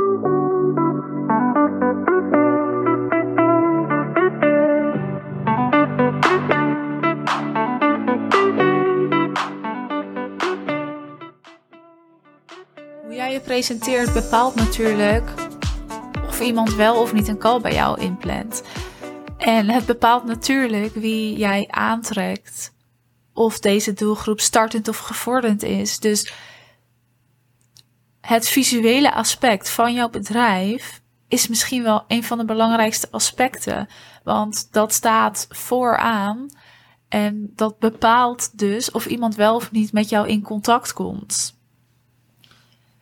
Hoe jij je presenteert bepaalt natuurlijk of iemand wel of niet een call bij jou inplant. En het bepaalt natuurlijk wie jij aantrekt. Of deze doelgroep startend of gevorderd is. Dus het visuele aspect van jouw bedrijf is misschien wel een van de belangrijkste aspecten. Want dat staat vooraan. En dat bepaalt dus of iemand wel of niet met jou in contact komt.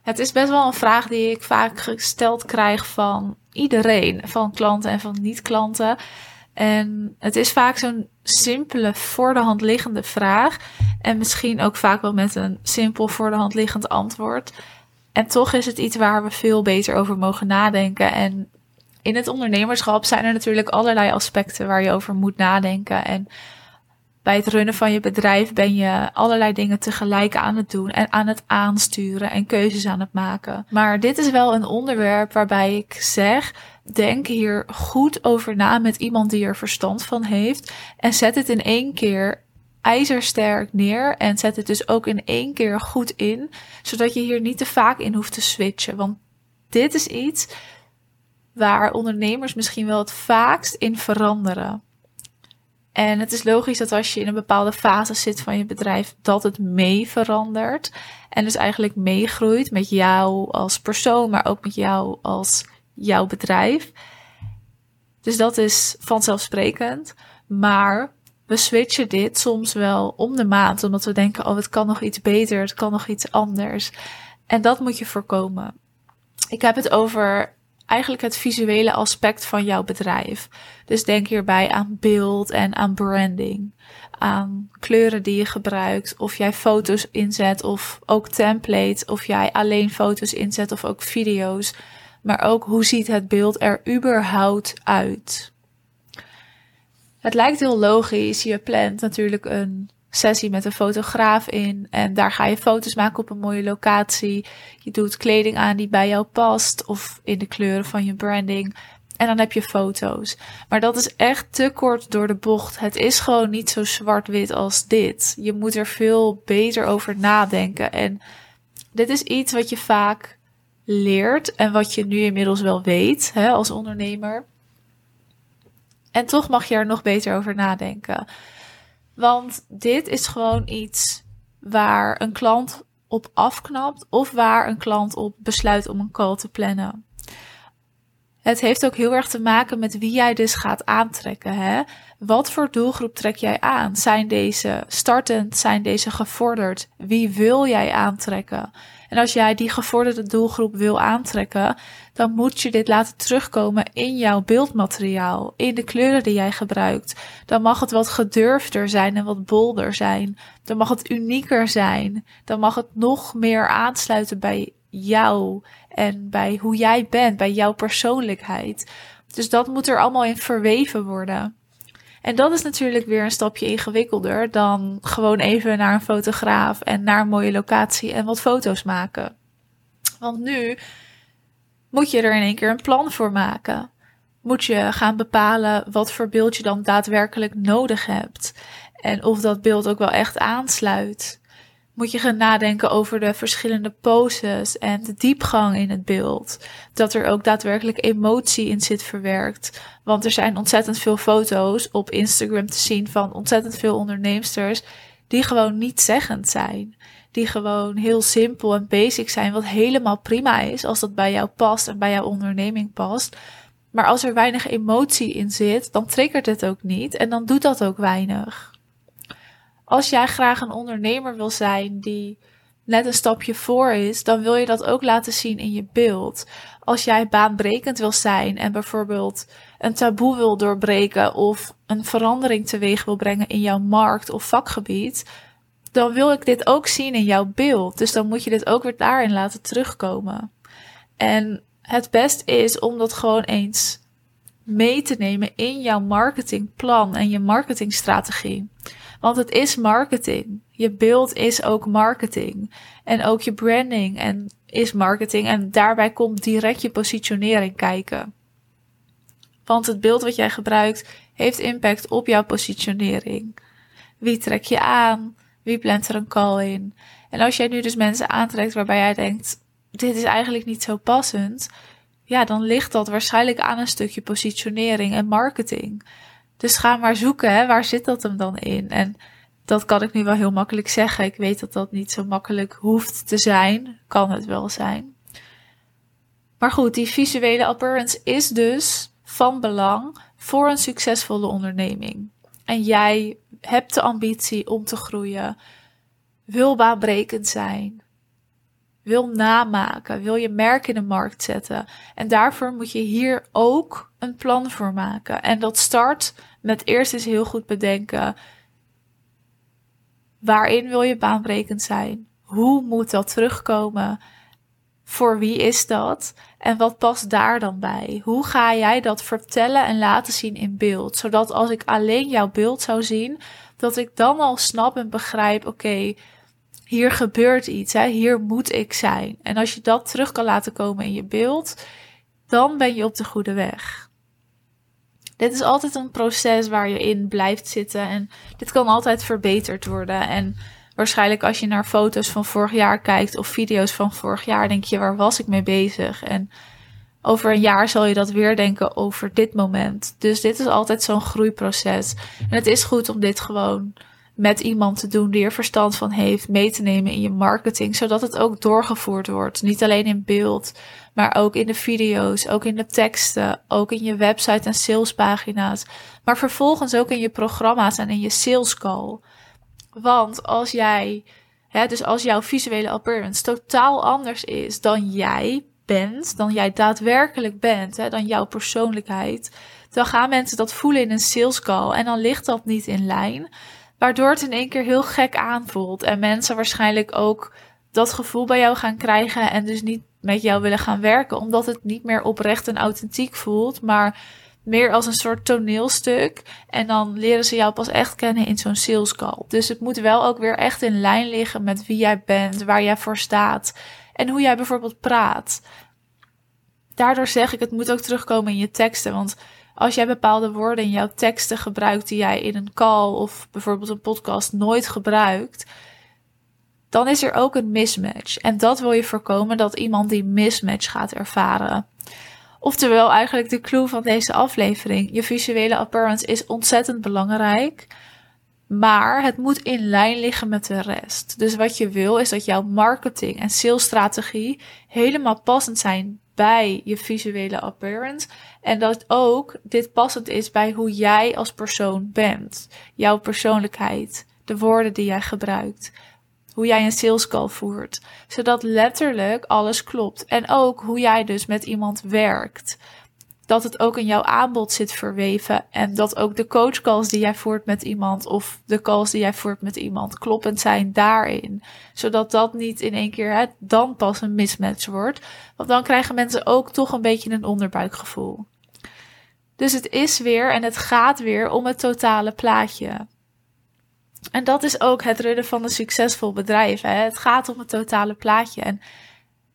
Het is best wel een vraag die ik vaak gesteld krijg van iedereen, van klanten en van niet-klanten. En het is vaak zo'n simpele, voor de hand liggende vraag. En misschien ook vaak wel met een simpel, voor de hand liggend antwoord. En toch is het iets waar we veel beter over mogen nadenken. En in het ondernemerschap zijn er natuurlijk allerlei aspecten waar je over moet nadenken. En bij het runnen van je bedrijf ben je allerlei dingen tegelijk aan het doen en aan het aansturen en keuzes aan het maken. Maar dit is wel een onderwerp waarbij ik zeg: denk hier goed over na met iemand die er verstand van heeft en zet het in één keer ijzersterk neer en zet het dus ook in één keer goed in, zodat je hier niet te vaak in hoeft te switchen. Want dit is iets waar ondernemers misschien wel het vaakst in veranderen. En het is logisch dat als je in een bepaalde fase zit van je bedrijf, dat het mee verandert. En dus eigenlijk meegroeit met jou als persoon, maar ook met jou als jouw bedrijf. Dus dat is vanzelfsprekend. Maar we switchen dit soms wel om de maand, omdat we denken: oh, het kan nog iets beter, het kan nog iets anders. En dat moet je voorkomen. Ik heb het over eigenlijk het visuele aspect van jouw bedrijf. Dus denk hierbij aan beeld en aan branding. Aan kleuren die je gebruikt, of jij foto's inzet, of ook templates, of jij alleen foto's inzet, of ook video's. Maar ook hoe ziet het beeld er überhaupt uit? Het lijkt heel logisch. Je plant natuurlijk een sessie met een fotograaf in. En daar ga je foto's maken op een mooie locatie. Je doet kleding aan die bij jou past. Of in de kleuren van je branding. En dan heb je foto's. Maar dat is echt te kort door de bocht. Het is gewoon niet zo zwart-wit als dit. Je moet er veel beter over nadenken. En dit is iets wat je vaak leert. En wat je nu inmiddels wel weet hè, als ondernemer. En toch mag je er nog beter over nadenken. Want dit is gewoon iets waar een klant op afknapt of waar een klant op besluit om een call te plannen. Het heeft ook heel erg te maken met wie jij dus gaat aantrekken. Hè? Wat voor doelgroep trek jij aan? Zijn deze startend? Zijn deze gevorderd? Wie wil jij aantrekken? En als jij die gevorderde doelgroep wil aantrekken, dan moet je dit laten terugkomen in jouw beeldmateriaal, in de kleuren die jij gebruikt. Dan mag het wat gedurfder zijn en wat bolder zijn. Dan mag het unieker zijn. Dan mag het nog meer aansluiten bij jou en bij hoe jij bent, bij jouw persoonlijkheid. Dus dat moet er allemaal in verweven worden. En dat is natuurlijk weer een stapje ingewikkelder dan gewoon even naar een fotograaf en naar een mooie locatie en wat foto's maken. Want nu moet je er in één keer een plan voor maken. Moet je gaan bepalen wat voor beeld je dan daadwerkelijk nodig hebt. En of dat beeld ook wel echt aansluit. Moet je gaan nadenken over de verschillende poses en de diepgang in het beeld. Dat er ook daadwerkelijk emotie in zit verwerkt. Want er zijn ontzettend veel foto's op Instagram te zien van ontzettend veel onderneemsters die gewoon niet zeggend zijn die gewoon heel simpel en basic zijn, wat helemaal prima is als dat bij jou past en bij jouw onderneming past. Maar als er weinig emotie in zit, dan triggert het ook niet en dan doet dat ook weinig. Als jij graag een ondernemer wil zijn die net een stapje voor is, dan wil je dat ook laten zien in je beeld. Als jij baanbrekend wil zijn en bijvoorbeeld een taboe wil doorbreken of een verandering teweeg wil brengen in jouw markt of vakgebied, dan wil ik dit ook zien in jouw beeld. Dus dan moet je dit ook weer daarin laten terugkomen. En het best is om dat gewoon eens mee te nemen in jouw marketingplan en je marketingstrategie. Want het is marketing. Je beeld is ook marketing. En ook je branding en is marketing. En daarbij komt direct je positionering kijken. Want het beeld wat jij gebruikt heeft impact op jouw positionering. Wie trek je aan? Wie plant er een call in? En als jij nu dus mensen aantrekt waarbij jij denkt: dit is eigenlijk niet zo passend, ja, dan ligt dat waarschijnlijk aan een stukje positionering en marketing. Dus ga maar zoeken, hè, waar zit dat hem dan in? En dat kan ik nu wel heel makkelijk zeggen. Ik weet dat dat niet zo makkelijk hoeft te zijn. Kan het wel zijn. Maar goed, die visuele appearance is dus van belang voor een succesvolle onderneming. En jij hebt de ambitie om te groeien, wil baanbrekend zijn, wil namaken, wil je merk in de markt zetten. En daarvoor moet je hier ook een plan voor maken. En dat start met eerst eens heel goed bedenken. Waarin wil je baanbrekend zijn? Hoe moet dat terugkomen? Voor wie is dat? En wat past daar dan bij? Hoe ga jij dat vertellen en laten zien in beeld? Zodat als ik alleen jouw beeld zou zien, dat ik dan al snap en begrijp: oké, hier gebeurt iets, hè? hier moet ik zijn. En als je dat terug kan laten komen in je beeld, dan ben je op de goede weg. Dit is altijd een proces waar je in blijft zitten en dit kan altijd verbeterd worden. En waarschijnlijk als je naar foto's van vorig jaar kijkt of video's van vorig jaar, denk je, waar was ik mee bezig? En over een jaar zal je dat weer denken over dit moment. Dus dit is altijd zo'n groeiproces. En het is goed om dit gewoon met iemand te doen die er verstand van heeft, mee te nemen in je marketing, zodat het ook doorgevoerd wordt. Niet alleen in beeld, maar ook in de video's, ook in de teksten, ook in je website en salespagina's, maar vervolgens ook in je programma's en in je sales call. Want als jij, hè, dus als jouw visuele appearance totaal anders is dan jij bent, dan jij daadwerkelijk bent, hè, dan jouw persoonlijkheid, dan gaan mensen dat voelen in een sales call en dan ligt dat niet in lijn. Waardoor het in één keer heel gek aanvoelt. En mensen waarschijnlijk ook dat gevoel bij jou gaan krijgen. En dus niet met jou willen gaan werken. Omdat het niet meer oprecht en authentiek voelt. Maar meer als een soort toneelstuk. En dan leren ze jou pas echt kennen in zo'n sales call. Dus het moet wel ook weer echt in lijn liggen met wie jij bent. Waar jij voor staat. En hoe jij bijvoorbeeld praat. Daardoor zeg ik, het moet ook terugkomen in je teksten. Want als jij bepaalde woorden in jouw teksten gebruikt die jij in een call of bijvoorbeeld een podcast nooit gebruikt, dan is er ook een mismatch. En dat wil je voorkomen dat iemand die mismatch gaat ervaren. Oftewel, eigenlijk de clue van deze aflevering: je visuele appearance is ontzettend belangrijk. Maar het moet in lijn liggen met de rest. Dus wat je wil is dat jouw marketing en salesstrategie helemaal passend zijn bij je visuele appearance. En dat ook dit passend is bij hoe jij als persoon bent. Jouw persoonlijkheid, de woorden die jij gebruikt. Hoe jij een sales call voert. Zodat letterlijk alles klopt. En ook hoe jij dus met iemand werkt dat het ook in jouw aanbod zit verweven. En dat ook de coachcalls die jij voert met iemand of de calls die jij voert met iemand kloppend zijn daarin. Zodat dat niet in één keer hè, dan pas een mismatch wordt. Want dan krijgen mensen ook toch een beetje een onderbuikgevoel. Dus het is weer en het gaat weer om het totale plaatje. En dat is ook het runnen van een succesvol bedrijf. Hè? Het gaat om het totale plaatje. En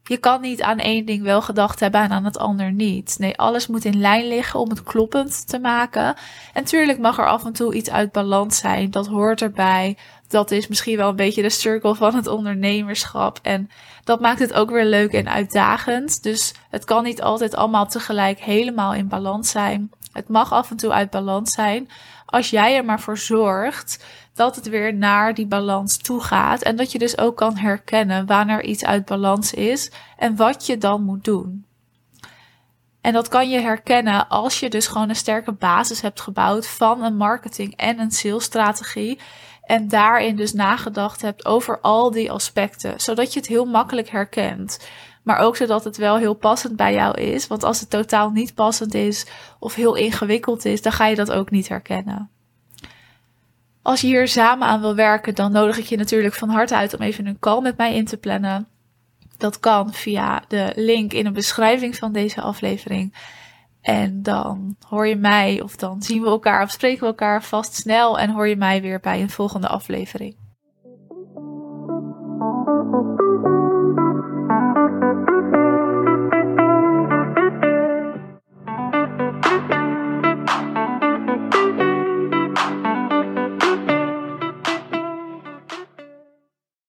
je kan niet aan één ding wel gedacht hebben en aan het ander niet. Nee, alles moet in lijn liggen om het kloppend te maken. En tuurlijk mag er af en toe iets uit balans zijn. Dat hoort erbij. Dat is misschien wel een beetje de cirkel van het ondernemerschap. En dat maakt het ook weer leuk en uitdagend. Dus het kan niet altijd allemaal tegelijk helemaal in balans zijn. Het mag af en toe uit balans zijn. Als jij er maar voor zorgt dat het weer naar die balans toe gaat. En dat je dus ook kan herkennen wanneer iets uit balans is en wat je dan moet doen. En dat kan je herkennen als je dus gewoon een sterke basis hebt gebouwd van een marketing en een salesstrategie. En daarin dus nagedacht hebt over al die aspecten, zodat je het heel makkelijk herkent. Maar ook zodat het wel heel passend bij jou is. Want als het totaal niet passend is of heel ingewikkeld is, dan ga je dat ook niet herkennen. Als je hier samen aan wil werken, dan nodig ik je natuurlijk van harte uit om even een call met mij in te plannen. Dat kan via de link in de beschrijving van deze aflevering. En dan hoor je mij, of dan zien we elkaar of spreken we elkaar vast snel en hoor je mij weer bij een volgende aflevering.